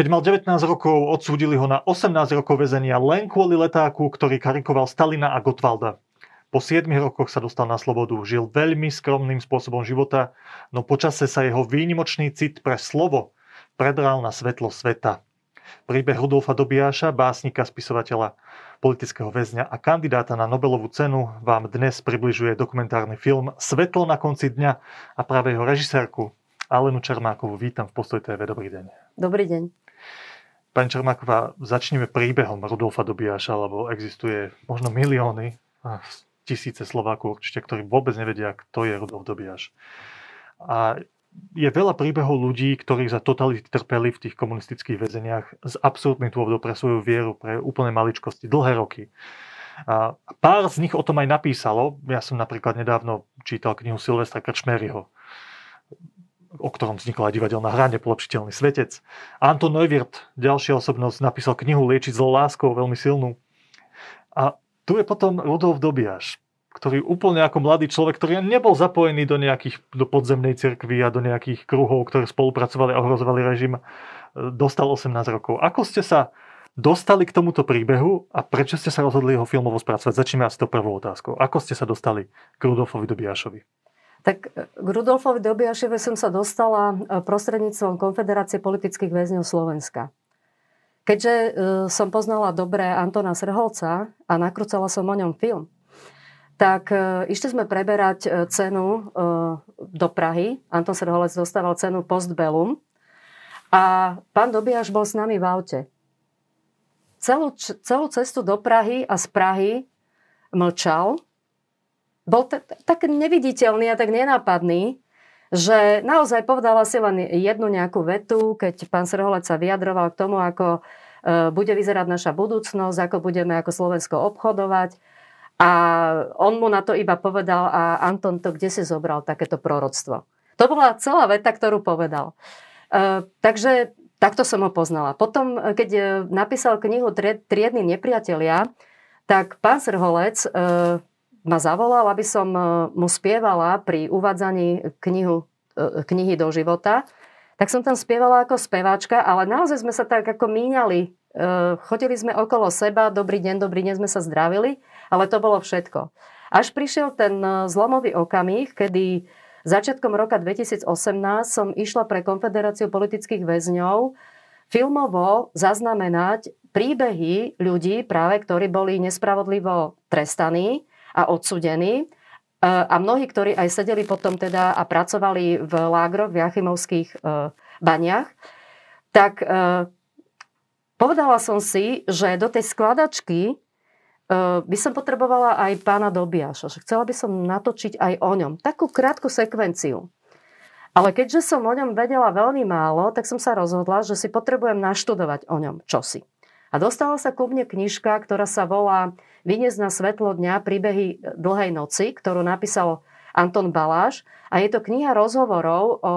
Keď mal 19 rokov, odsúdili ho na 18 rokov väzenia len kvôli letáku, ktorý karikoval Stalina a Gotwalda. Po 7 rokoch sa dostal na slobodu, žil veľmi skromným spôsobom života, no počase sa jeho výnimočný cit pre slovo predral na svetlo sveta. Príbeh Rudolfa Dobiaša, básnika, spisovateľa, politického väzňa a kandidáta na Nobelovú cenu vám dnes približuje dokumentárny film Svetlo na konci dňa a práve jeho režisérku Alenu Čermákovú vítam v Postoj TV. Dobrý deň. Dobrý deň. Pani Čermáková, začneme príbehom Rudolfa Dobiaša, lebo existuje možno milióny, tisíce Slovákov určite, ktorí vôbec nevedia, kto je Rudolf Dobiaš. A je veľa príbehov ľudí, ktorí za totality trpeli v tých komunistických väzeniach z absolútnych dôvodov pre svoju vieru, pre úplne maličkosti, dlhé roky. A pár z nich o tom aj napísalo. Ja som napríklad nedávno čítal knihu Silvestra Krčmeryho o ktorom vznikla divadelná hra Nepolepšiteľný svetec. Anton Neuwirth, ďalšia osobnosť, napísal knihu Liečiť zlo láskou, veľmi silnú. A tu je potom Rudolf Dobiaš, ktorý úplne ako mladý človek, ktorý nebol zapojený do nejakých do podzemnej cirkvi a do nejakých kruhov, ktoré spolupracovali a ohrozovali režim, dostal 18 rokov. Ako ste sa dostali k tomuto príbehu a prečo ste sa rozhodli ho filmovo spracovať? Začneme asi to prvou otázkou. Ako ste sa dostali k Rudolfovi Dobiašovi? Tak e, k Rudolfovi Dobiaševe som sa dostala e, prostredníctvom Konfederácie politických väzňov Slovenska. Keďže e, som poznala dobre Antona Srholca a nakrúcala som o ňom film, tak išli sme preberať cenu do Prahy. Anton Srholec dostával cenu Postbellum a pán Dobiaš bol s nami v aute. Celú, celú cestu do Prahy a z Prahy mlčal bol t- tak neviditeľný a tak nenápadný, že naozaj povedala si len jednu nejakú vetu, keď pán Srholec sa vyjadroval k tomu, ako e, bude vyzerať naša budúcnosť, ako budeme ako Slovensko obchodovať. A on mu na to iba povedal, a Anton to kde si zobral takéto proroctvo. To bola celá veta, ktorú povedal. E, takže takto som ho poznala. Potom, keď napísal knihu Triedni nepriatelia, tak pán Srholec e, ma zavolal, aby som e, mu spievala pri uvádzaní knihu, e, knihy do života. Tak som tam spievala ako speváčka, ale naozaj sme sa tak ako míňali. E, chodili sme okolo seba, dobrý deň, dobrý deň sme sa zdravili, ale to bolo všetko. Až prišiel ten zlomový okamih, kedy začiatkom roka 2018 som išla pre Konfederáciu politických väzňov filmovo zaznamenať príbehy ľudí, práve ktorí boli nespravodlivo trestaní a odsudení. E, a mnohí, ktorí aj sedeli potom teda a pracovali v lágroch, v Jachimovských e, baniach, tak e, povedala som si, že do tej skladačky by som potrebovala aj pána Dobiaša. Že chcela by som natočiť aj o ňom. Takú krátku sekvenciu. Ale keďže som o ňom vedela veľmi málo, tak som sa rozhodla, že si potrebujem naštudovať o ňom čosi. A dostala sa ku mne knižka, ktorá sa volá Vyniesť na svetlo dňa príbehy dlhej noci, ktorú napísal Anton Baláš. A je to kniha rozhovorov o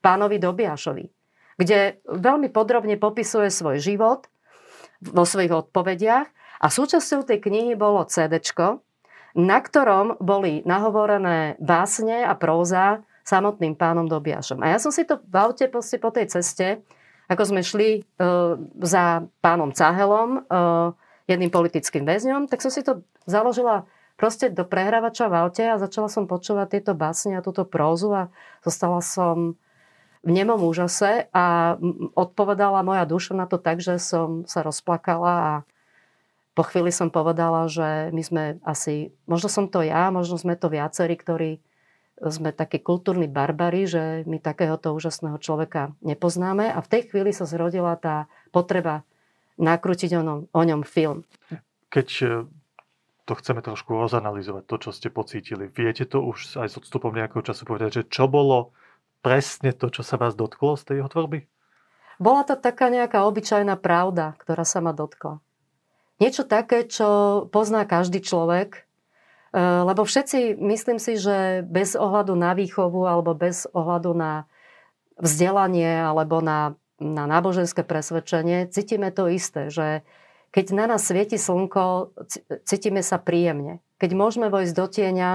pánovi Dobiašovi, kde veľmi podrobne popisuje svoj život vo svojich odpovediach. A súčasťou tej knihy bolo CD, na ktorom boli nahovorené básne a próza samotným pánom Dobiašom. A ja som si to v aute po tej ceste ako sme šli uh, za pánom Cahelom, uh, jedným politickým väzňom, tak som si to založila proste do prehrávača v aute a začala som počúvať tieto básne a túto prózu a zostala som v nemom úžase a odpovedala moja duša na to tak, že som sa rozplakala a po chvíli som povedala, že my sme asi, možno som to ja, možno sme to viacerí, ktorí sme takí kultúrni barbari, že my takéhoto úžasného človeka nepoznáme. A v tej chvíli sa zrodila tá potreba nakrútiť o ňom, o ňom film. Keď e, to chceme trošku rozanalizovať, to, čo ste pocítili, viete to už aj s odstupom nejakého času povedať, že čo bolo presne to, čo sa vás dotklo z tej jeho tvorby? Bola to taká nejaká obyčajná pravda, ktorá sa ma dotkla. Niečo také, čo pozná každý človek, Eh, lebo všetci, myslím si, že bez ohľadu na výchovu alebo bez ohľadu na vzdelanie alebo na, na náboženské presvedčenie, cítime to isté, že keď na nás svieti slnko, cítime sa príjemne. Keď môžeme vojsť do tieňa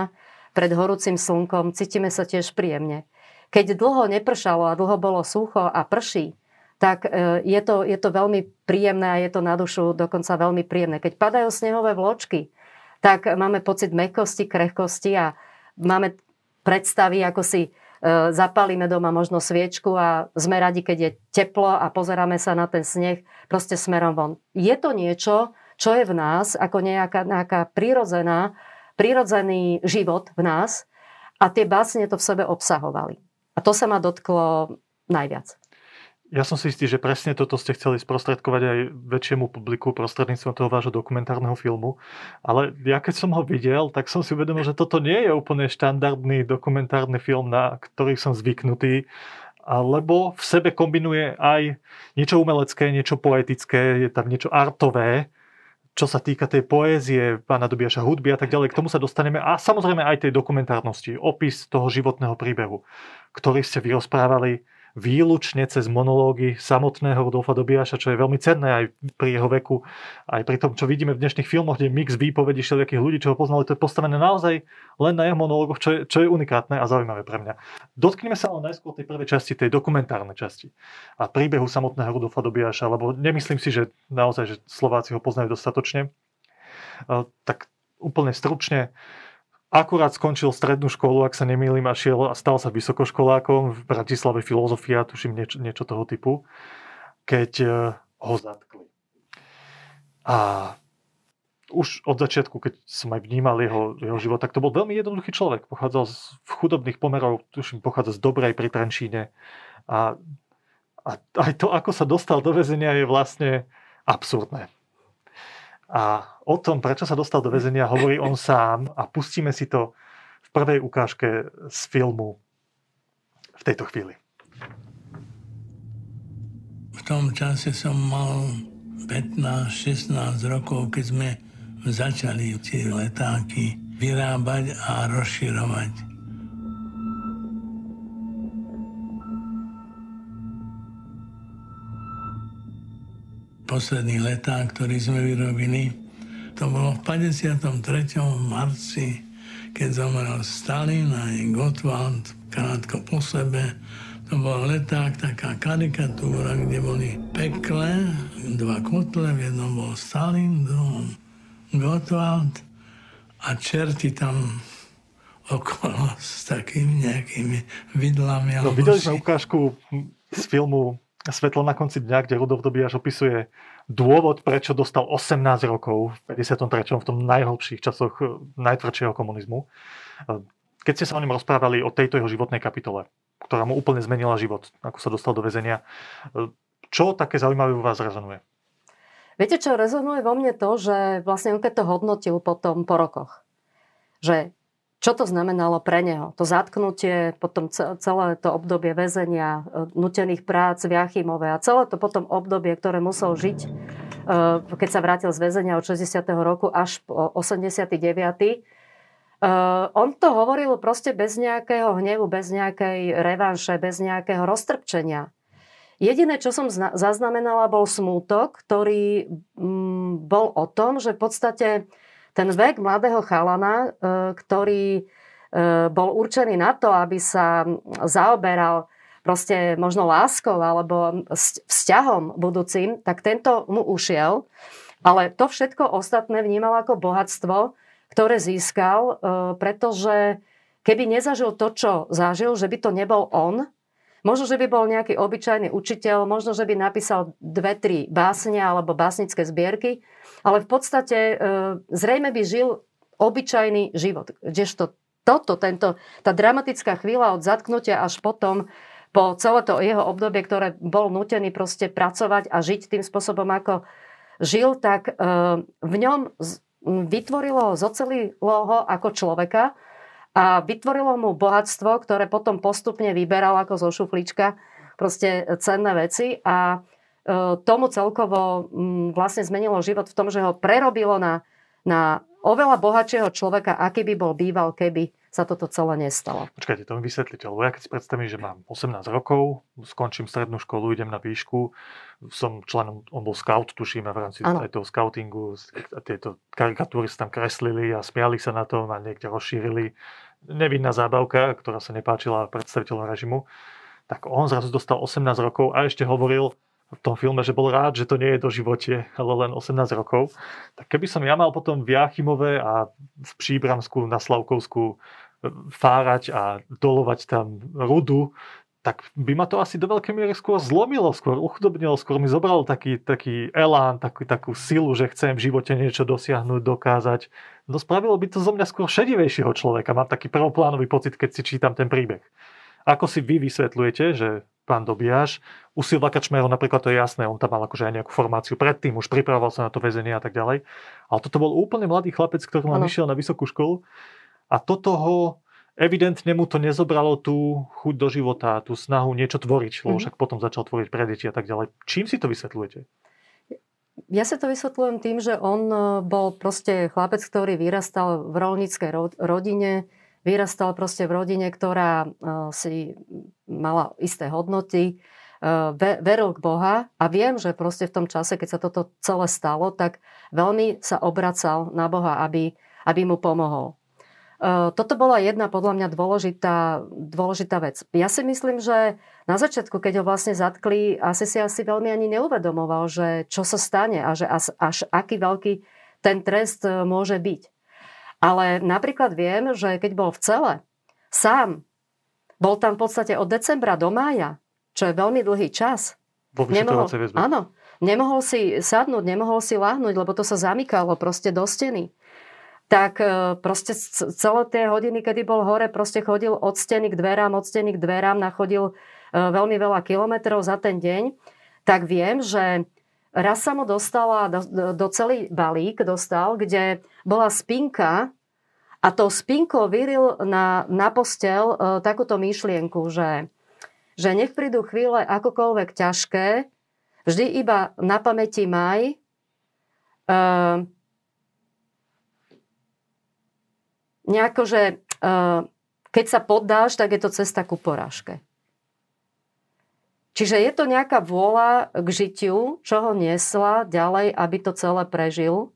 pred horúcim slnkom, cítime sa tiež príjemne. Keď dlho nepršalo a dlho bolo sucho a prší, tak e, je to, je to veľmi príjemné a je to na dušu dokonca veľmi príjemné. Keď padajú snehové vločky, tak máme pocit mekosti, krehkosti a máme predstavy, ako si e, zapálime doma možno sviečku a sme radi, keď je teplo a pozeráme sa na ten sneh proste smerom von. Je to niečo, čo je v nás, ako nejaká, nejaká prírodzená, prírodzený život v nás a tie básne to v sebe obsahovali. A to sa ma dotklo najviac. Ja som si istý, že presne toto ste chceli sprostredkovať aj väčšiemu publiku prostredníctvom toho vášho dokumentárneho filmu. Ale ja keď som ho videl, tak som si uvedomil, že toto nie je úplne štandardný dokumentárny film, na ktorý som zvyknutý, lebo v sebe kombinuje aj niečo umelecké, niečo poetické, je tam niečo artové, čo sa týka tej poézie, pána Dobiaša hudby a tak ďalej, k tomu sa dostaneme. A samozrejme aj tej dokumentárnosti, opis toho životného príbehu, ktorý ste vyrozprávali výlučne cez monológy samotného Rudolfa Dobiaša, čo je veľmi cenné aj pri jeho veku, aj pri tom, čo vidíme v dnešných filmoch, kde mix výpovedí všelijakých ľudí, čo ho poznali, to je postavené naozaj len na jeho monológoch, čo je, čo je unikátne a zaujímavé pre mňa. Dotkneme sa ale najskôr tej prvej časti, tej dokumentárnej časti a príbehu samotného Rudolfa Dobiaša, lebo nemyslím si, že naozaj, že Slováci ho poznajú dostatočne. Tak úplne stručne, akurát skončil strednú školu, ak sa nemýlim, a šiel a stal sa vysokoškolákom v Bratislave filozofia, tuším niečo, niečo toho typu, keď e, ho zatkli. A už od začiatku, keď som aj vnímal jeho, jeho život, tak to bol veľmi jednoduchý človek. Pochádzal z chudobných pomerov, tuším, pochádza z Dobrej pri Trenčíne. A, a aj to, ako sa dostal do väzenia, je vlastne absurdné. A o tom, prečo sa dostal do väzenia, hovorí on sám a pustíme si to v prvej ukážke z filmu v tejto chvíli. V tom čase som mal 15-16 rokov, keď sme začali tie letáky vyrábať a rozširovať. Posledný leták, ktorý sme vyrobili. To bolo v 53. marci, keď zomrel Stalin a Gottwald krátko po sebe. To bol leták, taká karikatúra, kde boli pekle, dva kotle, v jednom bol Stalin, v druhom Gottwald a čerti tam okolo s takými nejakými vidlami. No, videli sme ukážku z filmu Svetlo na konci dňa, kde Rudolf Dobiaš opisuje dôvod, prečo dostal 18 rokov v 53. v tom najhlbších časoch eh, najtvrdšieho komunizmu. Eh, keď ste sa o ňom rozprávali o tejto jeho životnej kapitole, ktorá mu úplne zmenila život, ako sa dostal do väzenia, eh, čo také zaujímavé u vás rezonuje? Viete, čo rezonuje vo mne to, že vlastne on keď to hodnotil potom po rokoch, že čo to znamenalo pre neho? To zatknutie, potom celé to obdobie väzenia, e, nutených prác v Jachimove a celé to potom obdobie, ktoré musel žiť, e, keď sa vrátil z väzenia od 60. roku až po 89. E, on to hovoril proste bez nejakého hnevu, bez nejakej revanše, bez nejakého roztrpčenia. Jediné, čo som zaznamenala, bol smútok, ktorý mm, bol o tom, že v podstate ten vek mladého chalana, e, ktorý e, bol určený na to, aby sa zaoberal proste možno láskou alebo vzťahom budúcim, tak tento mu ušiel. Ale to všetko ostatné vnímal ako bohatstvo, ktoré získal, e, pretože keby nezažil to, čo zažil, že by to nebol on, možno, že by bol nejaký obyčajný učiteľ, možno, že by napísal dve, tri básne alebo básnické zbierky, ale v podstate e, zrejme by žil obyčajný život. Kdežto toto, tento, tá dramatická chvíľa od zatknutia až potom po celé to jeho obdobie, ktoré bol nutený proste pracovať a žiť tým spôsobom, ako žil, tak e, v ňom vytvorilo, zocelilo ho ako človeka a vytvorilo mu bohatstvo, ktoré potom postupne vyberal ako zo šuflička proste cenné veci a E, tomu celkovo mm, vlastne zmenilo život v tom, že ho prerobilo na, na oveľa bohatšieho človeka, aký by bol býval, keby sa toto celé nestalo. Počkajte, to mi vysvetlite, lebo ja keď si predstavím, že mám 18 rokov, skončím strednú školu, idem na výšku, som členom, on bol scout, tuším, a v rámci ano. aj toho scoutingu tieto karikatúry sa tam kreslili a smiali sa na tom a niekde rozšírili. Nevinná zábavka, ktorá sa nepáčila predstaviteľom režimu. Tak on zrazu dostal 18 rokov a ešte hovoril, v tom filme, že bol rád, že to nie je do živote, ale len 18 rokov. Tak keby som ja mal potom v Jachimove a v Příbramsku na Slavkovsku e, fárať a dolovať tam rudu, tak by ma to asi do veľkej miery skôr zlomilo, skôr uchudobnilo, skôr mi zobralo taký, taký elán, takú, takú silu, že chcem v živote niečo dosiahnuť, dokázať. No spravilo by to zo mňa skôr šedivejšieho človeka. Mám taký prvoplánový pocit, keď si čítam ten príbeh. Ako si vy vysvetľujete, že pán Dobiaš, u Silva Kačmero napríklad to je jasné, on tam mal akože aj nejakú formáciu predtým, už pripravoval sa na to väzenie a tak ďalej. Ale toto bol úplne mladý chlapec, ktorý mal vyšiel na vysokú školu a toto ho evidentne mu to nezobralo tú chuť do života, tú snahu niečo tvoriť, lebo mm-hmm. však potom začal tvoriť pre deti a tak ďalej. Čím si to vysvetľujete? Ja sa to vysvetľujem tým, že on e, bol proste chlapec, ktorý vyrastal v rolníckej rodine, vyrastal proste v rodine, ktorá e, si mala isté hodnoty, e, veril k Boha a viem, že proste v tom čase, keď sa toto celé stalo, tak veľmi sa obracal na Boha, aby, aby mu pomohol. Eh, toto bola jedna podľa mňa dôležitá, dôležitá vec. Ja si myslím, že na začiatku, keď ho vlastne zatkli, asi si asi veľmi ani neuvedomoval, že čo sa stane a že až, až aký veľký ten trest eh, môže byť. Ale napríklad viem, že keď bol v cele, sám, bol tam v podstate od decembra do mája, čo je veľmi dlhý čas. Nemohol, áno, nemohol si sadnúť, nemohol si láhnuť, lebo to sa zamykalo proste do steny tak e, proste celé tie hodiny, kedy bol hore, proste chodil od steny k dverám, od steny k dverám, nachodil e, veľmi veľa kilometrov za ten deň, tak viem, že raz sa mu dostala do, do celý balík, dostal, kde bola spinka a tou spinkou vyril na, na postel e, takúto myšlienku, že, že nech prídu chvíle akokoľvek ťažké, vždy iba na pamäti maj, e, nejako, že uh, keď sa poddáš, tak je to cesta ku porážke. Čiže je to nejaká vôľa k žitiu, čo ho niesla ďalej, aby to celé prežil.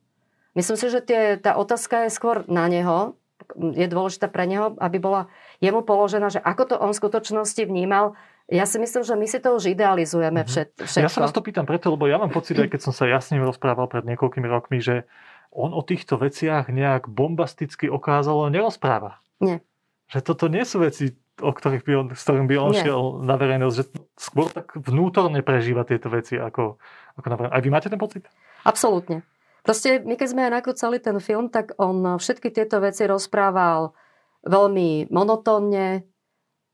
Myslím si, že tie, tá otázka je skôr na neho, je dôležitá pre neho, aby bola jemu položená, že ako to on v skutočnosti vnímal. Ja si myslím, že my si to už idealizujeme mhm. všetko. Ja sa vás to pýtam preto, lebo ja mám pocit, aj keď som sa ja s ním rozprával pred niekoľkými rokmi, že on o týchto veciach nejak bombasticky okázalo nerozpráva. Nie. Že toto nie sú veci, o ktorých by on, s ktorým by on nie. šiel na verejnosť, že skôr tak vnútorne prežíva tieto veci ako, ako na verejnosť. Aj vy máte ten pocit? Absolútne. Proste my keď sme aj nakrúcali ten film, tak on všetky tieto veci rozprával veľmi monotónne,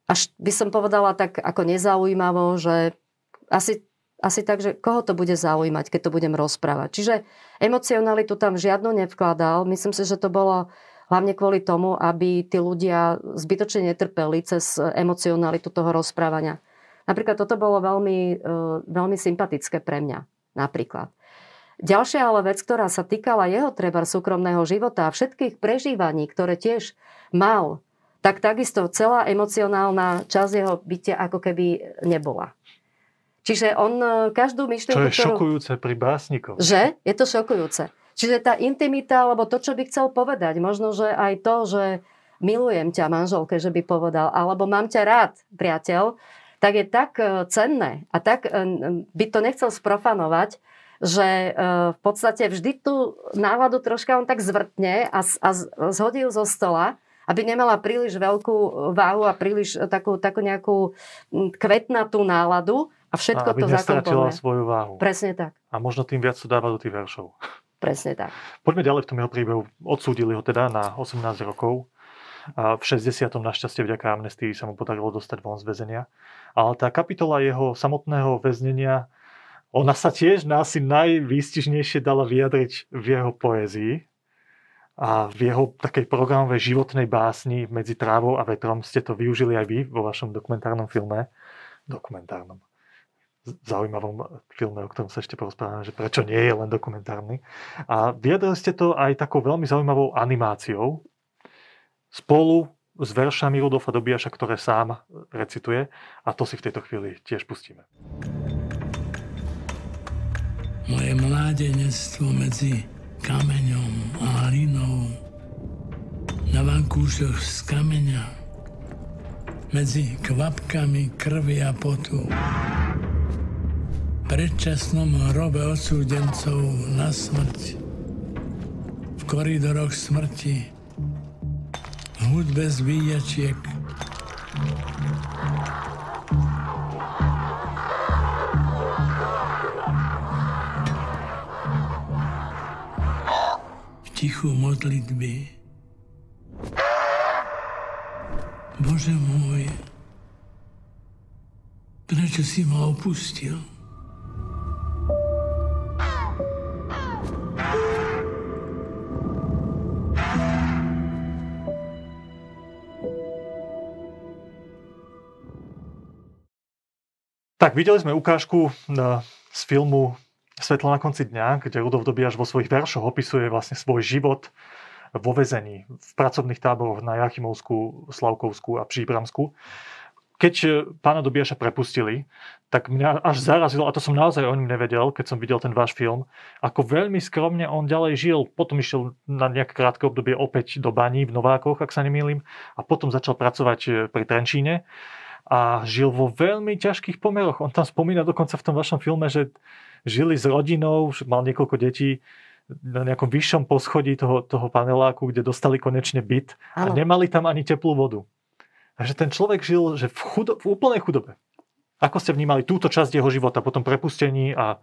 až by som povedala tak ako nezaujímavo, že asi asi tak, že koho to bude zaujímať, keď to budem rozprávať. Čiže emocionalitu tam žiadnu nevkladal. Myslím si, že to bolo hlavne kvôli tomu, aby tí ľudia zbytočne netrpeli cez emocionalitu toho rozprávania. Napríklad toto bolo veľmi, e, veľmi sympatické pre mňa. Napríklad. Ďalšia ale vec, ktorá sa týkala jeho treba súkromného života a všetkých prežívaní, ktoré tiež mal, tak takisto celá emocionálna časť jeho bytia ako keby nebola. Čiže on e, každú myšlienku... Čo je ktorú... šokujúce pri básnikovi. Že? Je to šokujúce. Čiže tá intimita, alebo to, čo by chcel povedať, možno, že aj to, že milujem ťa manželke, že by povedal, alebo mám ťa rád, priateľ, tak je tak e, cenné a tak e, by to nechcel sprofanovať, že v podstate vždy tú náladu troška on tak zvrtne a, a zhodí ju zo stola, aby nemala príliš veľkú váhu a príliš takú, takú nejakú kvetnatú náladu, a všetko a aby to zakomponuje. svoju váhu. Presne tak. A možno tým viac to dáva do tých veršov. Presne tak. Poďme ďalej v tom jeho príbehu. Odsúdili ho teda na 18 rokov. A v 60. našťastie vďaka amnestii sa mu podarilo dostať von z väzenia. Ale tá kapitola jeho samotného väznenia, ona sa tiež na asi najvýstižnejšie dala vyjadriť v jeho poézii a v jeho takej programovej životnej básni medzi trávou a vetrom ste to využili aj vy vo vašom dokumentárnom filme. Dokumentárnom zaujímavom filme, o ktorom sa ešte porozprávame, že prečo nie je len dokumentárny. A vyjadrili ste to aj takou veľmi zaujímavou animáciou spolu s veršami Rudolfa Dobiaša, ktoré sám recituje a to si v tejto chvíli tiež pustíme. Moje mládenectvo medzi kameňom a hlinou na vankúšoch z kameňa medzi kvapkami krvi a potu. Predčasnom hrobe odsúdencov na smrť, v koridoroch smrti, v hudbe zbíjačiek, tichu modlitby. Bože môj, prečo si ma opustil? Tak, videli sme ukážku z filmu Svetlo na konci dňa, kde Rudolf Dobiaš vo svojich veršoch opisuje vlastne svoj život vo vezení, v pracovných táboroch na Jachimovsku, Slavkovsku a Příbramsku. Keď pána Dobiaša prepustili, tak mňa až zarazilo, a to som naozaj o ňom nevedel, keď som videl ten váš film, ako veľmi skromne on ďalej žil. Potom išiel na nejaké krátke obdobie opäť do baní v Novákoch, ak sa nemýlim, a potom začal pracovať pri Trenčíne a žil vo veľmi ťažkých pomeroch. On tam spomína dokonca v tom vašom filme, že žili s rodinou, mal niekoľko detí na nejakom vyššom poschodí toho, toho paneláku, kde dostali konečne byt a nemali tam ani teplú vodu. Takže ten človek žil že v, chudo, v úplnej chudobe. Ako ste vnímali túto časť jeho života po tom prepustení a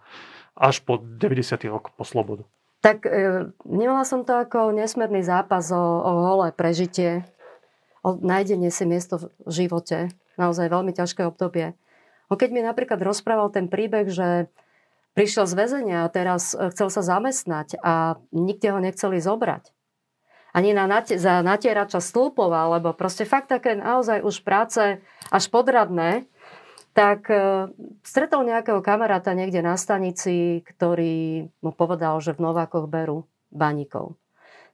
až po 90. rok po slobodu? Tak e, vnímala som to ako nesmerný zápas o, o holé prežitie, o nájdenie si miesto v živote naozaj veľmi ťažké obdobie. On keď mi napríklad rozprával ten príbeh, že prišiel z väzenia a teraz e, chcel sa zamestnať a nikde ho nechceli zobrať. Ani na nate- za natierača stĺpov, alebo proste fakt také naozaj už práce až podradné, tak e, stretol nejakého kamaráta niekde na stanici, ktorý mu povedal, že v Novákoch berú baníkov.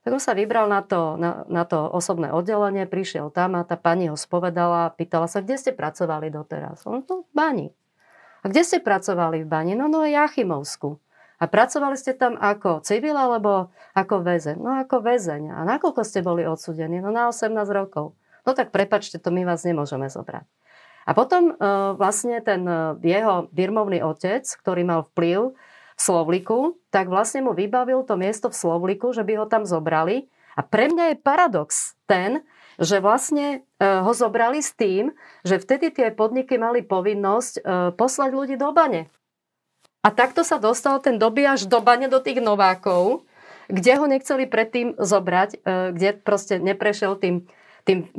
Tak on sa vybral na to, na, na to osobné oddelenie, prišiel tam a tá pani ho spovedala, pýtala sa, kde ste pracovali doteraz. On to v bani. A kde ste pracovali v bani? No, no, Jachimovsku. A pracovali ste tam ako civil alebo ako väzeň? No ako väzeň. A nakoľko ste boli odsudení? No na 18 rokov. No tak prepačte, to my vás nemôžeme zobrať. A potom e, vlastne ten e, jeho birmovný otec, ktorý mal vplyv Slovliku, tak vlastne mu vybavil to miesto v Slovliku, že by ho tam zobrali. A pre mňa je paradox ten, že vlastne e, ho zobrali s tým, že vtedy tie podniky mali povinnosť e, poslať ľudí do bane. A takto sa dostal ten až do bane do tých novákov, kde ho nechceli predtým zobrať, e, kde proste neprešiel tým, tým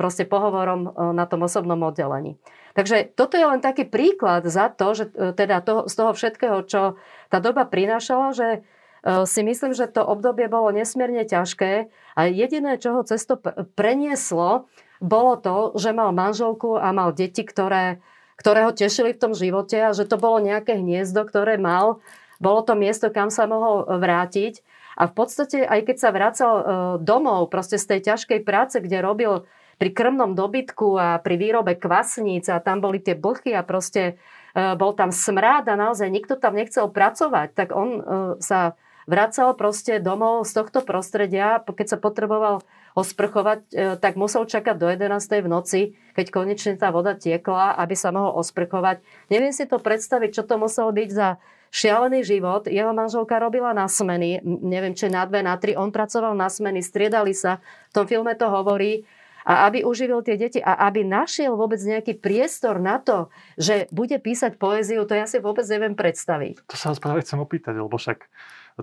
proste pohovorom na tom osobnom oddelení. Takže toto je len taký príklad za to, že teda toho, z toho všetkého, čo tá doba prinášala, že si myslím, že to obdobie bolo nesmierne ťažké a jediné, čo ho cesto prenieslo, bolo to, že mal manželku a mal deti, ktoré, ktoré ho tešili v tom živote a že to bolo nejaké hniezdo, ktoré mal. Bolo to miesto, kam sa mohol vrátiť. A v podstate, aj keď sa vracal e, domov, proste z tej ťažkej práce, kde robil pri krmnom dobytku a pri výrobe kvasníc a tam boli tie blchy a proste E, bol tam smrad a naozaj nikto tam nechcel pracovať, tak on e, sa vracal proste domov z tohto prostredia, keď sa potreboval osprchovať, e, tak musel čakať do 11. v noci, keď konečne tá voda tiekla, aby sa mohol osprchovať. Neviem si to predstaviť, čo to muselo byť za šialený život. Jeho manželka robila na smeny, neviem, či na dve, na tri. On pracoval na smeny, striedali sa. V tom filme to hovorí a aby uživil tie deti a aby našiel vôbec nejaký priestor na to, že bude písať poéziu, to ja si vôbec neviem predstaviť. To sa vás práve chcem opýtať, lebo však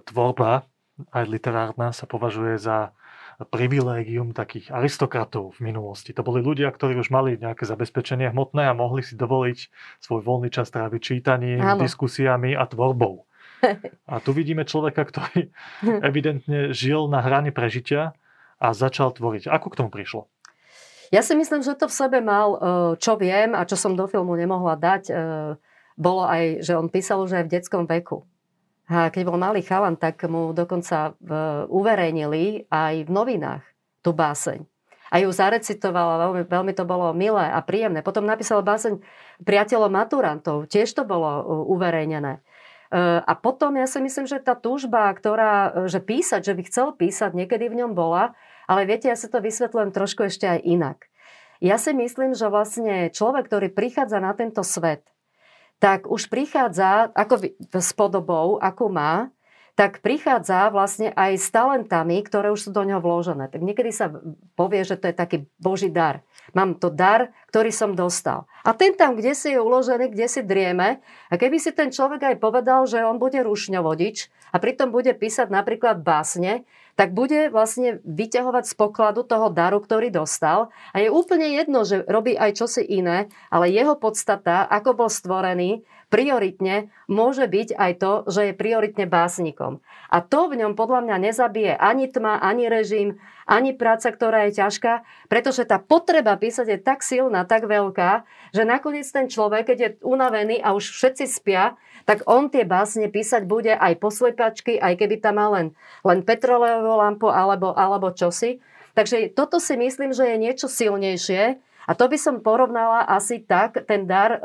tvorba, aj literárna, sa považuje za privilégium takých aristokratov v minulosti. To boli ľudia, ktorí už mali nejaké zabezpečenie hmotné a mohli si dovoliť svoj voľný čas tráviť čítaním, Áno. diskusiami a tvorbou. A tu vidíme človeka, ktorý evidentne žil na hrane prežitia a začal tvoriť. Ako k tomu prišlo? Ja si myslím, že to v sebe mal, e, čo viem a čo som do filmu nemohla dať, e, bolo aj, že on písal už aj v detskom veku. A keď bol malý chalan, tak mu dokonca e, uverejnili aj v novinách tú báseň. A ju zarecitovala, veľmi, veľmi to bolo milé a príjemné. Potom napísal báseň priateľov maturantov, tiež to bolo uverejnené. A potom ja si myslím, že tá túžba, ktorá, že písať, že by chcel písať, niekedy v ňom bola, ale viete, ja si to vysvetľujem trošku ešte aj inak. Ja si myslím, že vlastne človek, ktorý prichádza na tento svet, tak už prichádza ako s podobou, akú má, tak prichádza vlastne aj s talentami, ktoré už sú do neho vložené. Tak niekedy sa povie, že to je taký boží dar. Mám to dar, ktorý som dostal. A ten tam, kde si je uložený, kde si drieme. A keby si ten človek aj povedal, že on bude rušňovodič a pritom bude písať napríklad básne, tak bude vlastne vyťahovať z pokladu toho daru, ktorý dostal. A je úplne jedno, že robí aj čosi iné, ale jeho podstata, ako bol stvorený, prioritne môže byť aj to, že je prioritne básnikom. A to v ňom podľa mňa nezabije ani tma, ani režim, ani práca, ktorá je ťažká, pretože tá potreba písať je tak silná, tak veľká, že nakoniec ten človek, keď je unavený a už všetci spia, tak on tie básne písať bude aj poslepačky, aj keby tam mal len, len petrolejovú lampu alebo, alebo čosi. Takže toto si myslím, že je niečo silnejšie, a to by som porovnala asi tak, ten dar, e,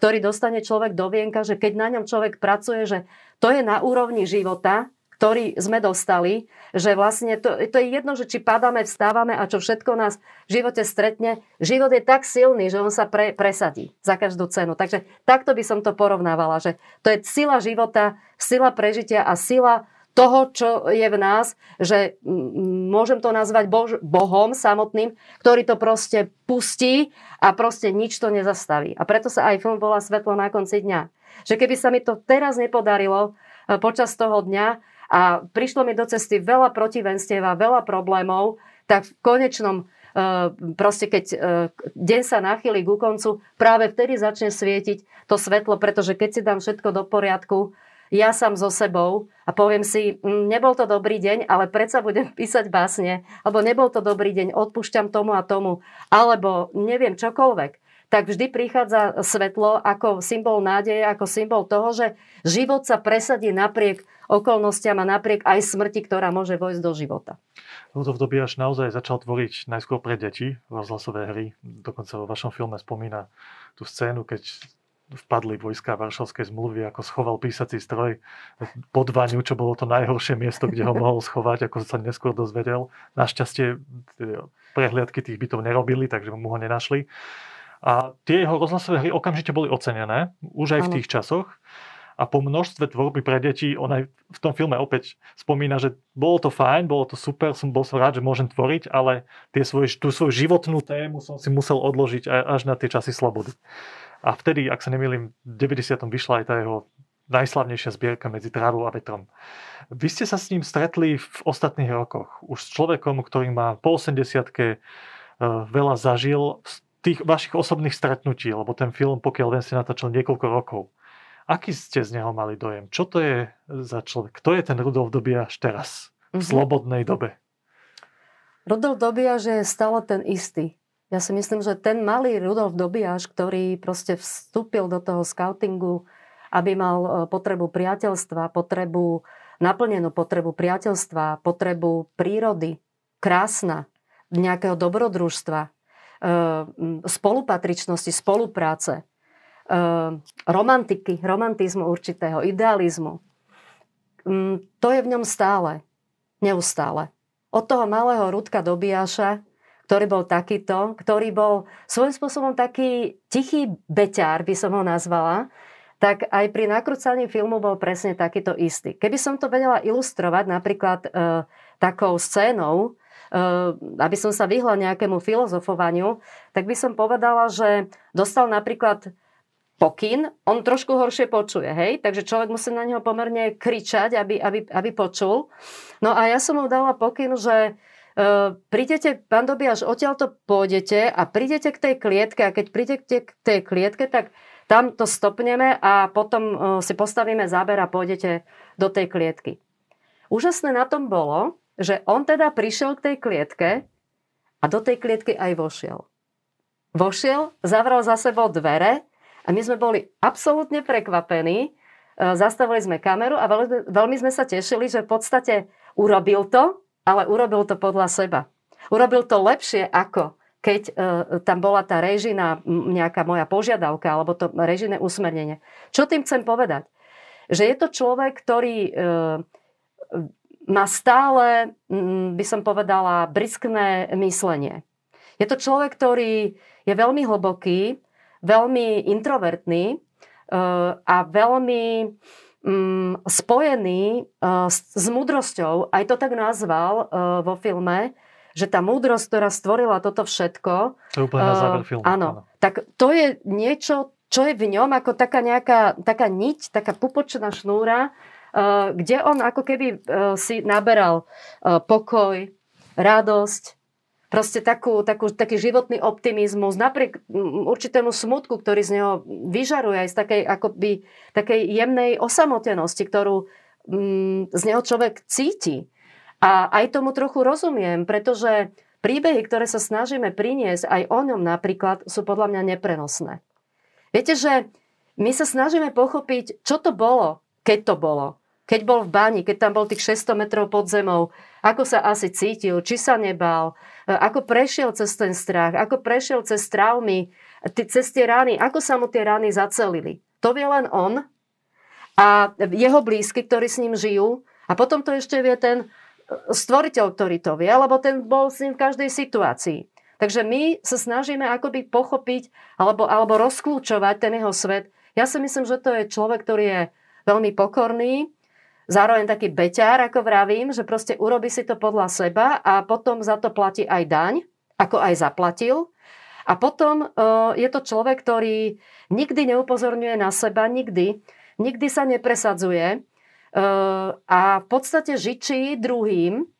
ktorý dostane človek do vienka, že keď na ňom človek pracuje, že to je na úrovni života, ktorý sme dostali, že vlastne to, to je jedno, že či padáme, vstávame a čo všetko nás v živote stretne. Život je tak silný, že on sa pre, presadí za každú cenu. Takže takto by som to porovnávala, že to je sila života, sila prežitia a sila toho, čo je v nás, že môžem to nazvať Bož, Bohom samotným, ktorý to proste pustí a proste nič to nezastaví. A preto sa aj film volá Svetlo na konci dňa. Že keby sa mi to teraz nepodarilo e, počas toho dňa a prišlo mi do cesty veľa protivenstieva, veľa problémov, tak v konečnom e, proste keď e, deň sa nachýli ku koncu, práve vtedy začne svietiť to svetlo, pretože keď si dám všetko do poriadku, ja sám so sebou a poviem si, mm, nebol to dobrý deň, ale predsa budem písať básne, alebo nebol to dobrý deň, odpúšťam tomu a tomu, alebo neviem čokoľvek, tak vždy prichádza svetlo ako symbol nádeje, ako symbol toho, že život sa presadí napriek okolnostiam a napriek aj smrti, ktorá môže vojsť do života. Rudolf Dobiaš naozaj začal tvoriť najskôr pre deti rozhlasové hry. Dokonca vo vašom filme spomína tú scénu, keď vpadli vojska Varšavskej zmluvy, ako schoval písací stroj pod Vaňu, čo bolo to najhoršie miesto, kde ho mohol schovať, ako sa neskôr dozvedel. Našťastie prehliadky tých bytov nerobili, takže mu ho nenašli. A tie jeho rozhlasové hry okamžite boli ocenené, už aj v tých časoch. A po množstve tvorby pre deti, on aj v tom filme opäť spomína, že bolo to fajn, bolo to super, som bol som rád, že môžem tvoriť, ale tie svoj, tú svoju životnú tému som si musel odložiť až na tie časy slobody. A vtedy, ak sa nemýlim, v 90. vyšla aj tá jeho najslavnejšia zbierka medzi trávou a vetrom. Vy ste sa s ním stretli v ostatných rokoch. Už s človekom, ktorý má po 80 e, veľa zažil z tých vašich osobných stretnutí, lebo ten film, pokiaľ viem, ste natáčal niekoľko rokov. Aký ste z neho mali dojem? Čo to je za človek? Kto je ten Rudolf Dobiaš teraz? V mm-hmm. slobodnej dobe. Rudolf Dobiaš je stále ten istý. Ja si myslím, že ten malý Rudolf Dobiaš, ktorý proste vstúpil do toho scoutingu, aby mal e, potrebu priateľstva, potrebu, naplnenú potrebu priateľstva, potrebu prírody, krásna, nejakého dobrodružstva, e, spolupatričnosti, spolupráce, e, romantiky, romantizmu určitého, idealizmu. To je v ňom stále, neustále. Od toho malého Rudka Dobiaša ktorý bol takýto, ktorý bol svojím spôsobom taký tichý beťár, by som ho nazvala, tak aj pri nakrúcaní filmu bol presne takýto istý. Keby som to vedela ilustrovať napríklad e, takou scénou, e, aby som sa vyhla nejakému filozofovaniu, tak by som povedala, že dostal napríklad pokyn, on trošku horšie počuje, hej? Takže človek musí na neho pomerne kričať, aby, aby, aby počul. No a ja som mu dala pokyn, že prídete, pán Dobiaš, odtiaľto pôjdete a prídete k tej klietke a keď prídete k tej klietke, tak tam to stopneme a potom si postavíme záber a pôjdete do tej klietky. Úžasné na tom bolo, že on teda prišiel k tej klietke a do tej klietky aj vošiel. Vošiel, zavrel za sebou dvere a my sme boli absolútne prekvapení. Zastavili sme kameru a veľmi sme sa tešili, že v podstate urobil to, ale urobil to podľa seba. Urobil to lepšie ako keď e, tam bola tá režina, nejaká moja požiadavka alebo to režine usmernenie. Čo tým chcem povedať? Že je to človek, ktorý e, má stále, m, by som povedala, briskné myslenie. Je to človek, ktorý je veľmi hlboký, veľmi introvertný, e, a veľmi um, spojený uh, s, s múdrosťou, aj to tak nazval uh, vo filme, že tá múdrosť, ktorá stvorila toto všetko... To je úplne na záver filmu. Áno, áno. Tak to je niečo, čo je v ňom ako taká nejaká taká niť, taká pupočná šnúra, uh, kde on ako keby uh, si naberal uh, pokoj, radosť, proste takú, takú, taký životný optimizmus, napriek určitému smutku, ktorý z neho vyžaruje aj z takej, akoby, takej jemnej osamotenosti, ktorú mm, z neho človek cíti. A aj tomu trochu rozumiem, pretože príbehy, ktoré sa snažíme priniesť, aj o ňom napríklad, sú podľa mňa neprenosné. Viete, že my sa snažíme pochopiť, čo to bolo, keď to bolo. Keď bol v bani, keď tam bol tých 600 metrov pod zemou, ako sa asi cítil, či sa nebal, E, ako prešiel cez ten strach, ako prešiel cez traumy, cez tie rány, ako sa mu tie rány zacelili. To vie len on a jeho blízky, ktorí s ním žijú. A potom to ešte vie ten e, stvoriteľ, ktorý to vie, lebo ten bol s ním v každej situácii. Takže my sa snažíme akoby pochopiť alebo, alebo rozklúčovať ten jeho svet. Ja si myslím, že to je človek, ktorý je veľmi pokorný, zároveň taký beťar, ako vravím, že proste urobi si to podľa seba a potom za to platí aj daň, ako aj zaplatil. A potom uh, je to človek, ktorý nikdy neupozorňuje na seba, nikdy, nikdy sa nepresadzuje uh, a v podstate žičí druhým.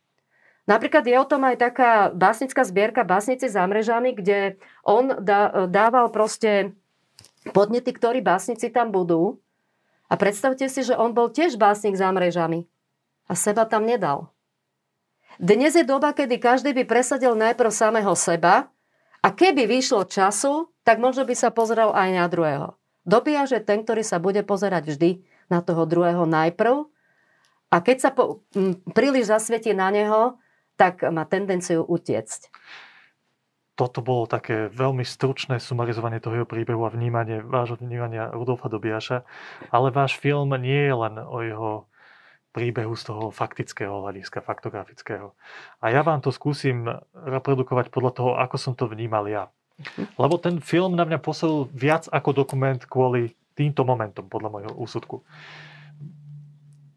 Napríklad je o tom aj taká básnická zbierka Básnici za mrežami, kde on dá, dával proste podnety, ktorí básnici tam budú a predstavte si, že on bol tiež básnik za mrežami. A seba tam nedal. Dnes je doba, kedy každý by presadil najprv samého seba a keby vyšlo času, tak možno by sa pozrel aj na druhého. Dobia, že ten, ktorý sa bude pozerať vždy na toho druhého najprv a keď sa po, m, príliš zasvietí na neho, tak má tendenciu utiecť toto bolo také veľmi stručné sumarizovanie toho jeho príbehu a vnímanie, vášho vnímania Rudolfa Dobiaša, ale váš film nie je len o jeho príbehu z toho faktického hľadiska, faktografického. A ja vám to skúsim reprodukovať podľa toho, ako som to vnímal ja. Lebo ten film na mňa poslal viac ako dokument kvôli týmto momentom, podľa môjho úsudku.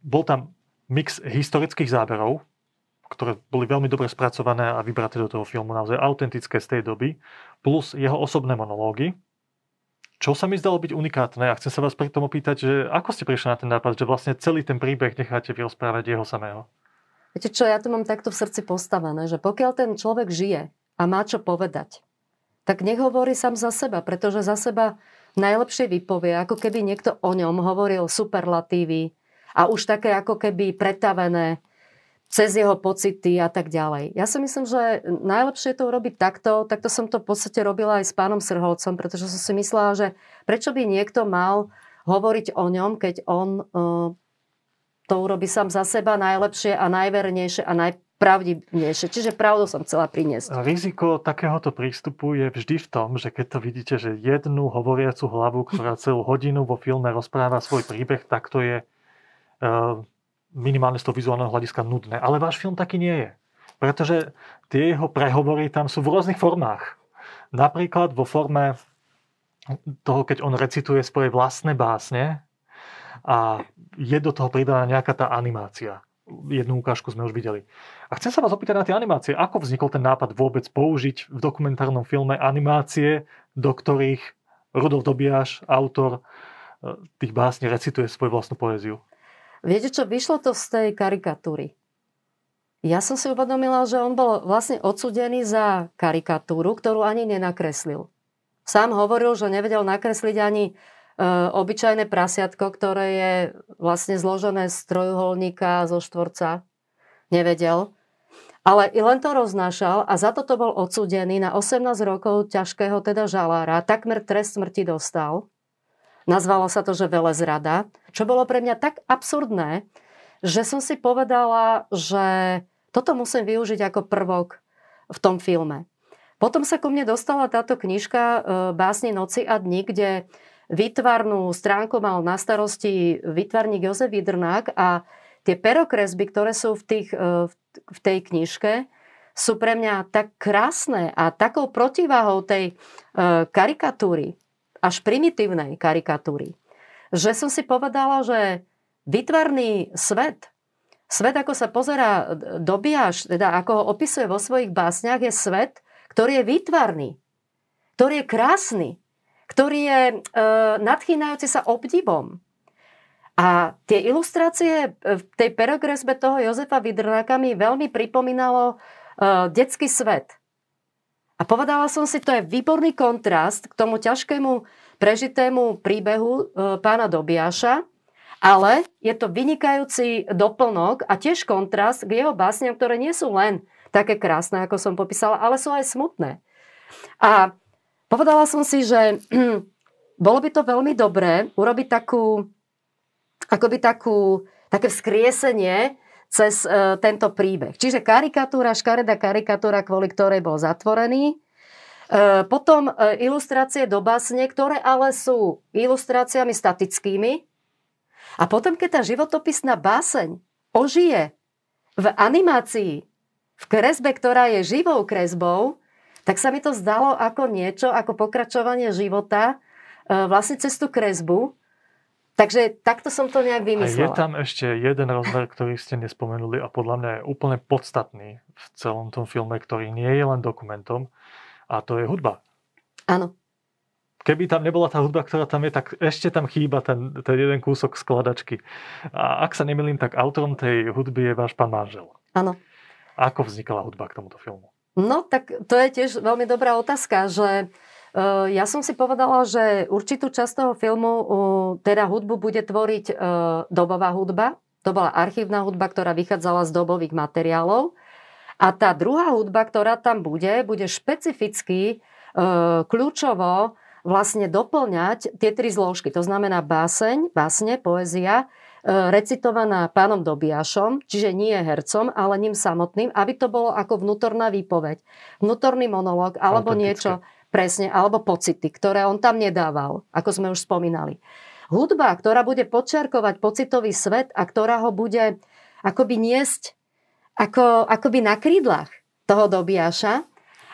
Bol tam mix historických záberov, ktoré boli veľmi dobre spracované a vybraté do toho filmu, naozaj autentické z tej doby, plus jeho osobné monológy, čo sa mi zdalo byť unikátne a chcem sa vás pri tom opýtať, že ako ste prišli na ten nápad, že vlastne celý ten príbeh necháte vyrozprávať jeho samého? Viete čo, ja to mám takto v srdci postavené, že pokiaľ ten človek žije a má čo povedať, tak nech hovorí sám za seba, pretože za seba najlepšie vypovie, ako keby niekto o ňom hovoril superlatívy a už také ako keby pretavené cez jeho pocity a tak ďalej. Ja si myslím, že najlepšie je to urobiť takto. Takto som to v podstate robila aj s pánom Srholcom, pretože som si myslela, že prečo by niekto mal hovoriť o ňom, keď on uh, to urobí sám za seba najlepšie a najvernejšie a najpravdivnejšie. Čiže pravdu som chcela priniesť. Riziko takéhoto prístupu je vždy v tom, že keď to vidíte, že jednu hovoriacu hlavu, ktorá celú hodinu vo filme rozpráva svoj príbeh, tak to je uh, minimálne z toho vizuálneho hľadiska nudné. Ale váš film taký nie je. Pretože tie jeho prehovory tam sú v rôznych formách. Napríklad vo forme toho, keď on recituje svoje vlastné básne a je do toho pridaná nejaká tá animácia. Jednu ukážku sme už videli. A chcem sa vás opýtať na tie animácie. Ako vznikol ten nápad vôbec použiť v dokumentárnom filme animácie, do ktorých Rudolf Dobiaš, autor eh, tých básní, recituje svoju vlastnú poéziu? Viete čo, vyšlo to z tej karikatúry. Ja som si uvedomila, že on bol vlastne odsudený za karikatúru, ktorú ani nenakreslil. Sám hovoril, že nevedel nakresliť ani e, obyčajné prasiatko, ktoré je vlastne zložené z trojuholníka zo štvorca. Nevedel. Ale i len to roznášal a za toto bol odsudený na 18 rokov ťažkého teda žalára. Takmer trest smrti dostal. Nazvalo sa to, že velezrada, čo bolo pre mňa tak absurdné, že som si povedala, že toto musím využiť ako prvok v tom filme. Potom sa ku mne dostala táto knižka e, Básne noci a dni, kde výtvarnú stránku mal na starosti výtvarník Jozef Vidrnák a tie perokresby, ktoré sú v, tých, e, v tej knižke, sú pre mňa tak krásne a takou protiváhou tej e, karikatúry, až primitívnej karikatúry. že som si povedala, že vytvarný svet, svet ako sa pozera Dobiaš, teda ako ho opisuje vo svojich básniach, je svet, ktorý je výtvarný, ktorý je krásny, ktorý je e, nadchýnajúci sa obdivom. A tie ilustrácie v tej perogresbe toho Jozefa Vidrnáka mi veľmi pripomínalo e, detský svet. A povedala som si, to je výborný kontrast k tomu ťažkému prežitému príbehu e, pána Dobiaša, ale je to vynikajúci doplnok a tiež kontrast k jeho básniam, ktoré nie sú len také krásne, ako som popísala, ale sú aj smutné. A povedala som si, že bolo by to veľmi dobré urobiť takú, akoby takú, také vzkriesenie cez e, tento príbeh. Čiže karikatúra, škareda karikatúra, kvôli ktorej bol zatvorený. E, potom e, ilustrácie do básne, ktoré ale sú ilustráciami statickými. A potom, keď tá životopisná báseň ožije v animácii, v kresbe, ktorá je živou kresbou, tak sa mi to zdalo ako niečo, ako pokračovanie života e, vlastne cez tú kresbu, Takže takto som to nejak vymyslela. A je tam ešte jeden rozmer, ktorý ste nespomenuli a podľa mňa je úplne podstatný v celom tom filme, ktorý nie je len dokumentom a to je hudba. Áno. Keby tam nebola tá hudba, ktorá tam je, tak ešte tam chýba ten, ten jeden kúsok skladačky. A ak sa nemilím, tak autorom tej hudby je váš pán manžel. Áno. Ako vznikala hudba k tomuto filmu? No, tak to je tiež veľmi dobrá otázka, že Eh, ja som si povedala, že určitú časť toho filmu, teda hudbu bude tvoriť eh, dobová hudba. To bola archívna hudba, ktorá vychádzala z dobových materiálov. A tá druhá hudba, ktorá tam bude, bude špecificky eh, kľúčovo vlastne doplňať tie tri zložky. To znamená báseň, básne, poézia, recitovaná pánom Dobiašom, čiže nie hercom, ale ním samotným, aby to bolo ako vnútorná výpoveď, vnútorný monológ alebo niečo Presne, alebo pocity, ktoré on tam nedával, ako sme už spomínali. Hudba, ktorá bude podčiarkovať pocitový svet a ktorá ho bude akoby niesť ako, akoby na krídlach toho dobiaša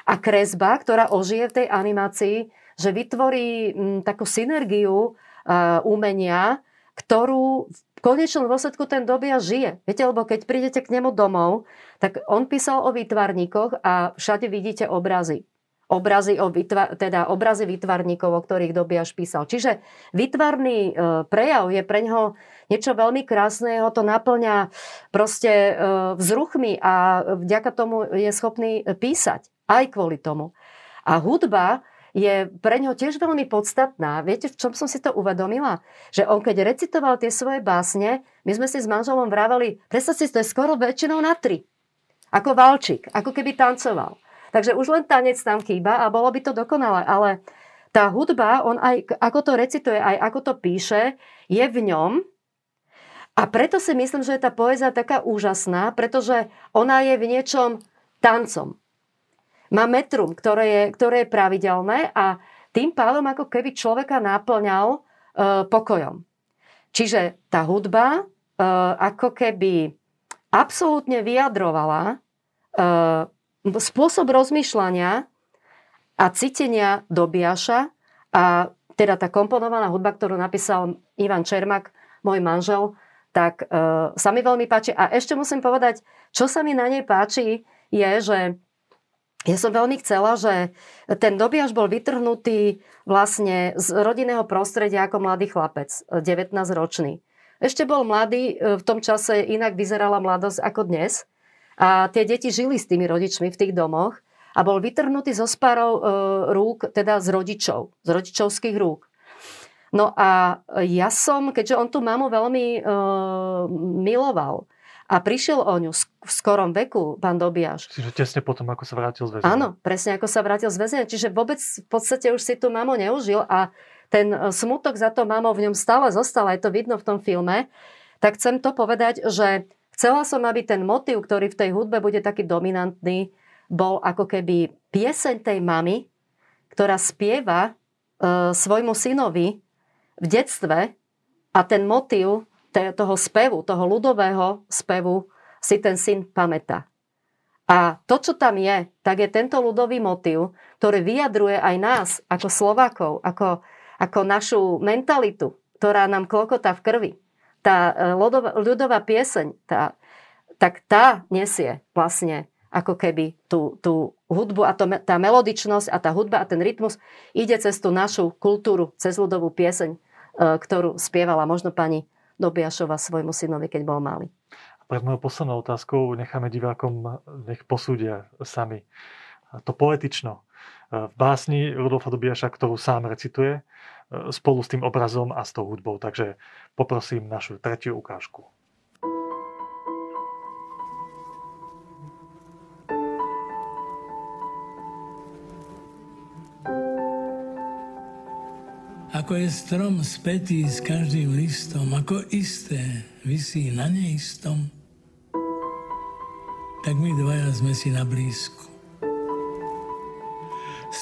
a kresba, ktorá ožije v tej animácii, že vytvorí m, mm, takú synergiu a, umenia, ktorú v konečnom dôsledku ten dobia žije. Viete, lebo keď prídete k nemu domov, tak on písal o výtvarníkoch a všade vidíte obrazy obrazy, o vytva- teda obrazy výtvarníkov, o ktorých Dobiaš písal. Čiže výtvarný e, prejav je pre ňoho niečo veľmi krásne, ho to naplňa proste e, vzruchmi a vďaka tomu je schopný písať. Aj kvôli tomu. A hudba je pre ňo tiež veľmi podstatná. Viete, v čom som si to uvedomila? Že on keď recitoval tie svoje básne, my sme si s manželom vraveli, predstav si, to je skoro väčšinou na tri. Ako valčík, ako keby tancoval. Takže už len tanec tam chýba a bolo by to dokonalé. Ale tá hudba, on aj ako to recituje, aj ako to píše, je v ňom. A preto si myslím, že je tá poézia taká úžasná, pretože ona je v niečom tancom. Má metrum, ktoré je, ktoré je pravidelné a tým pádom ako keby človeka náplňal e, pokojom. Čiže tá hudba e, ako keby absolútne vyjadrovala e, spôsob rozmýšľania a cítenia Dobiaša a teda tá komponovaná hudba, ktorú napísal Ivan Čermak, môj manžel, tak e, sa mi veľmi páči. A ešte musím povedať, čo sa mi na nej páči, je, že ja som veľmi chcela, že ten Dobiaš bol vytrhnutý vlastne z rodinného prostredia ako mladý chlapec, 19-ročný. Ešte bol mladý, e, v tom čase inak vyzerala mladosť ako dnes. A tie deti žili s tými rodičmi v tých domoch a bol vytrhnutý zo spárov e, rúk, teda z rodičov, z rodičovských rúk. No a ja som, keďže on tú mamu veľmi e, miloval a prišiel o ňu v skorom veku, pán Dobiaš. Čiže tesne potom, ako sa vrátil z väzenia. Áno, presne ako sa vrátil z väzenia. Čiže vôbec v podstate už si tú mamu neužil a ten e, smutok za to mamou v ňom stále zostal, aj to vidno v tom filme. Tak chcem to povedať, že Chcela som, aby ten motív, ktorý v tej hudbe bude taký dominantný, bol ako keby pieseň tej mamy, ktorá spieva e, svojmu synovi v detstve a ten motív toho spevu, toho ľudového spevu si ten syn pamätá. A to, čo tam je, tak je tento ľudový motív, ktorý vyjadruje aj nás ako Slovákov, ako, ako našu mentalitu, ktorá nám klokotá v krvi, tá ľudová, ľudová pieseň, tá, tak tá nesie vlastne ako keby tú, tú hudbu a to, tá melodičnosť a tá hudba a ten rytmus ide cez tú našu kultúru, cez ľudovú pieseň, e, ktorú spievala možno pani Dobiašova svojmu synovi, keď bol malý. Pred mojou poslednou otázkou necháme divákom, nech posúdia sami. To poetično e, v básni Rudolfa Dobiaša, ktorú sám recituje, e, spolu s tým obrazom a s tou hudbou. Takže poprosím našu tretiu ukážku. Ako je strom spätý s každým listom, ako isté vysí na neistom, tak my dvaja sme si na blízku.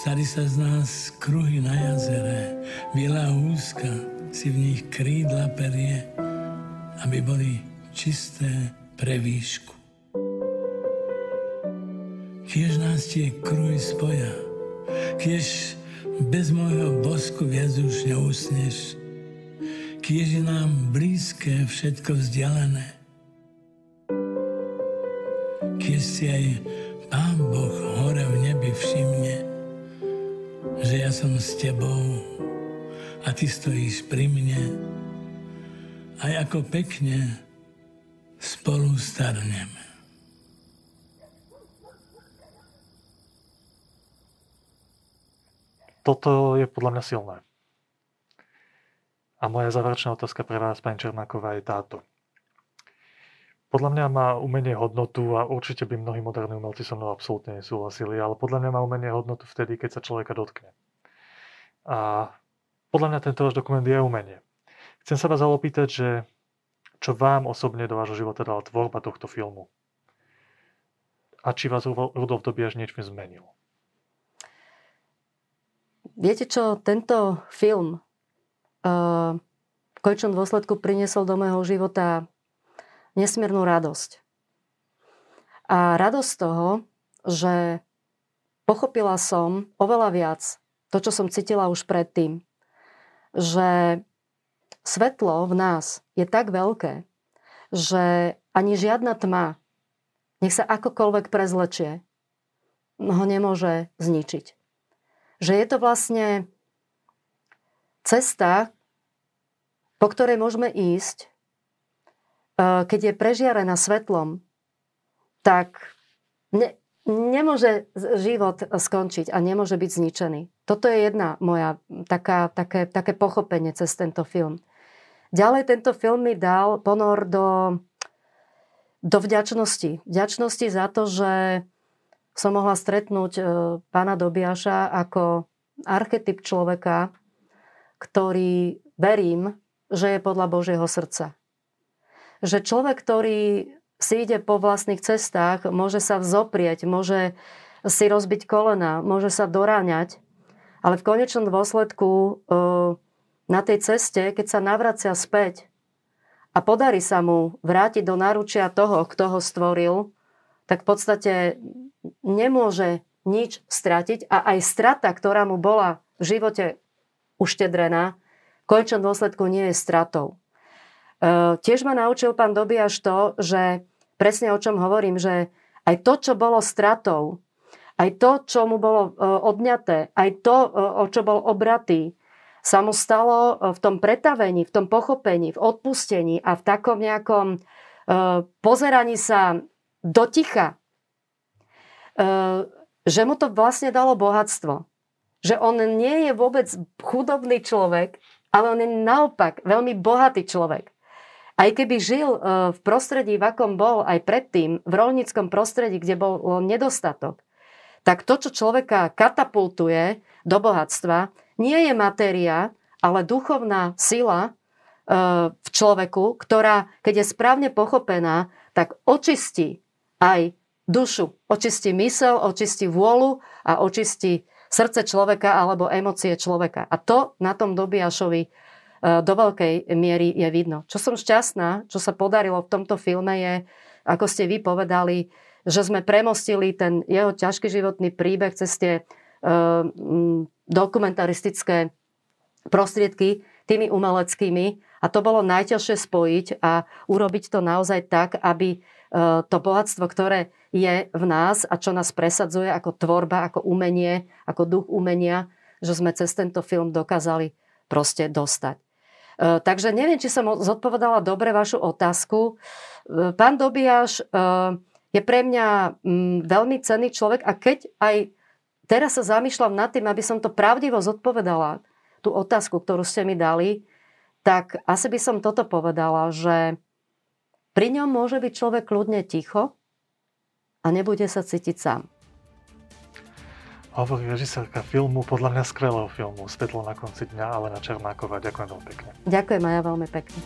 Stali sa z nás kruhy na jazere, biela húska si v nich krídla perie, aby boli čisté pre výšku. Kiež nás tie kruhy spoja, kiež bez môjho bosku viac už neusneš. Kiež je nám blízke všetko vzdialené. Kiež si aj Pán Boh hore v nebi všimne, že ja som s tebou a ty stojíš pri mne. Aj ako pekne spolu starneme. toto je podľa mňa silné. A moja záverečná otázka pre vás, pani Černáková, je táto. Podľa mňa má umenie hodnotu a určite by mnohí moderní umelci so mnou absolútne nesúhlasili, ale podľa mňa má umenie hodnotu vtedy, keď sa človeka dotkne. A podľa mňa tento váš dokument je umenie. Chcem sa vás ale opýtať, že čo vám osobne do vášho života dala tvorba tohto filmu? A či vás Rudolf Dobiaž niečím zmenil? Viete čo, tento film uh, v končnom dôsledku priniesol do môjho života nesmiernu radosť. A radosť toho, že pochopila som oveľa viac to, čo som cítila už predtým. Že svetlo v nás je tak veľké, že ani žiadna tma, nech sa akokoľvek prezlečie, ho nemôže zničiť že je to vlastne cesta, po ktorej môžeme ísť, keď je prežiarená svetlom, tak ne, nemôže život skončiť a nemôže byť zničený. Toto je jedna moja taká, také, také pochopenie cez tento film. Ďalej tento film mi dal ponor do, do vďačnosti. Vďačnosti za to, že som mohla stretnúť e, pána Dobiaša ako archetyp človeka, ktorý verím, že je podľa Božieho srdca. Že človek, ktorý si ide po vlastných cestách, môže sa vzoprieť, môže si rozbiť kolena, môže sa doráňať, ale v konečnom dôsledku e, na tej ceste, keď sa navracia späť a podarí sa mu vrátiť do náručia toho, kto ho stvoril, tak v podstate nemôže nič stratiť a aj strata, ktorá mu bola v živote uštedrená, v končnom dôsledku nie je stratou. E, tiež ma naučil pán Dobiaš to, že presne o čom hovorím, že aj to, čo bolo stratou, aj to, čo mu bolo e, odňaté, aj to, e, o čo bol obratý, sa mu stalo v tom pretavení, v tom pochopení, v odpustení a v takom nejakom pozeraní sa do ticha Ehm, že mu to vlastne dalo bohatstvo. Že on nie je vôbec chudobný človek, ale on je naopak veľmi bohatý človek. Aj keby žil ehm, v prostredí, v akom bol aj predtým, v rolníckom prostredí, kde bol nedostatok, tak to, čo človeka katapultuje do bohatstva, nie je matéria, ale duchovná sila ehm, v človeku, ktorá, keď je správne pochopená, tak očistí aj dušu, očistí mysel, očistí vôľu a očistí srdce človeka alebo emócie človeka. A to na tom Dobiašovi e, do veľkej miery je vidno. Čo som šťastná, čo sa podarilo v tomto filme je, ako ste vy povedali, že sme premostili ten jeho ťažký životný príbeh cez tie uh, dokumentaristické prostriedky, tými umeleckými. A to bolo najťažšie spojiť a urobiť to naozaj tak, aby to bohatstvo, ktoré je v nás a čo nás presadzuje ako tvorba, ako umenie, ako duch umenia, že sme cez tento film dokázali proste dostať. E, takže neviem, či som zodpovedala dobre vašu otázku. E, pán Dobiaš e, je pre mňa mm, veľmi cenný človek a keď aj teraz sa zamýšľam nad tým, aby som to pravdivo zodpovedala, tú otázku, ktorú ste mi dali, tak asi by som toto povedala, že pri ňom môže byť človek kľudne ticho a nebude sa cítiť sám. Hovorí režisérka filmu, podľa mňa skvelého filmu, Svetlo na konci dňa, ale na. Ďakujem veľmi pekne. Ďakujem aj ja veľmi pekne.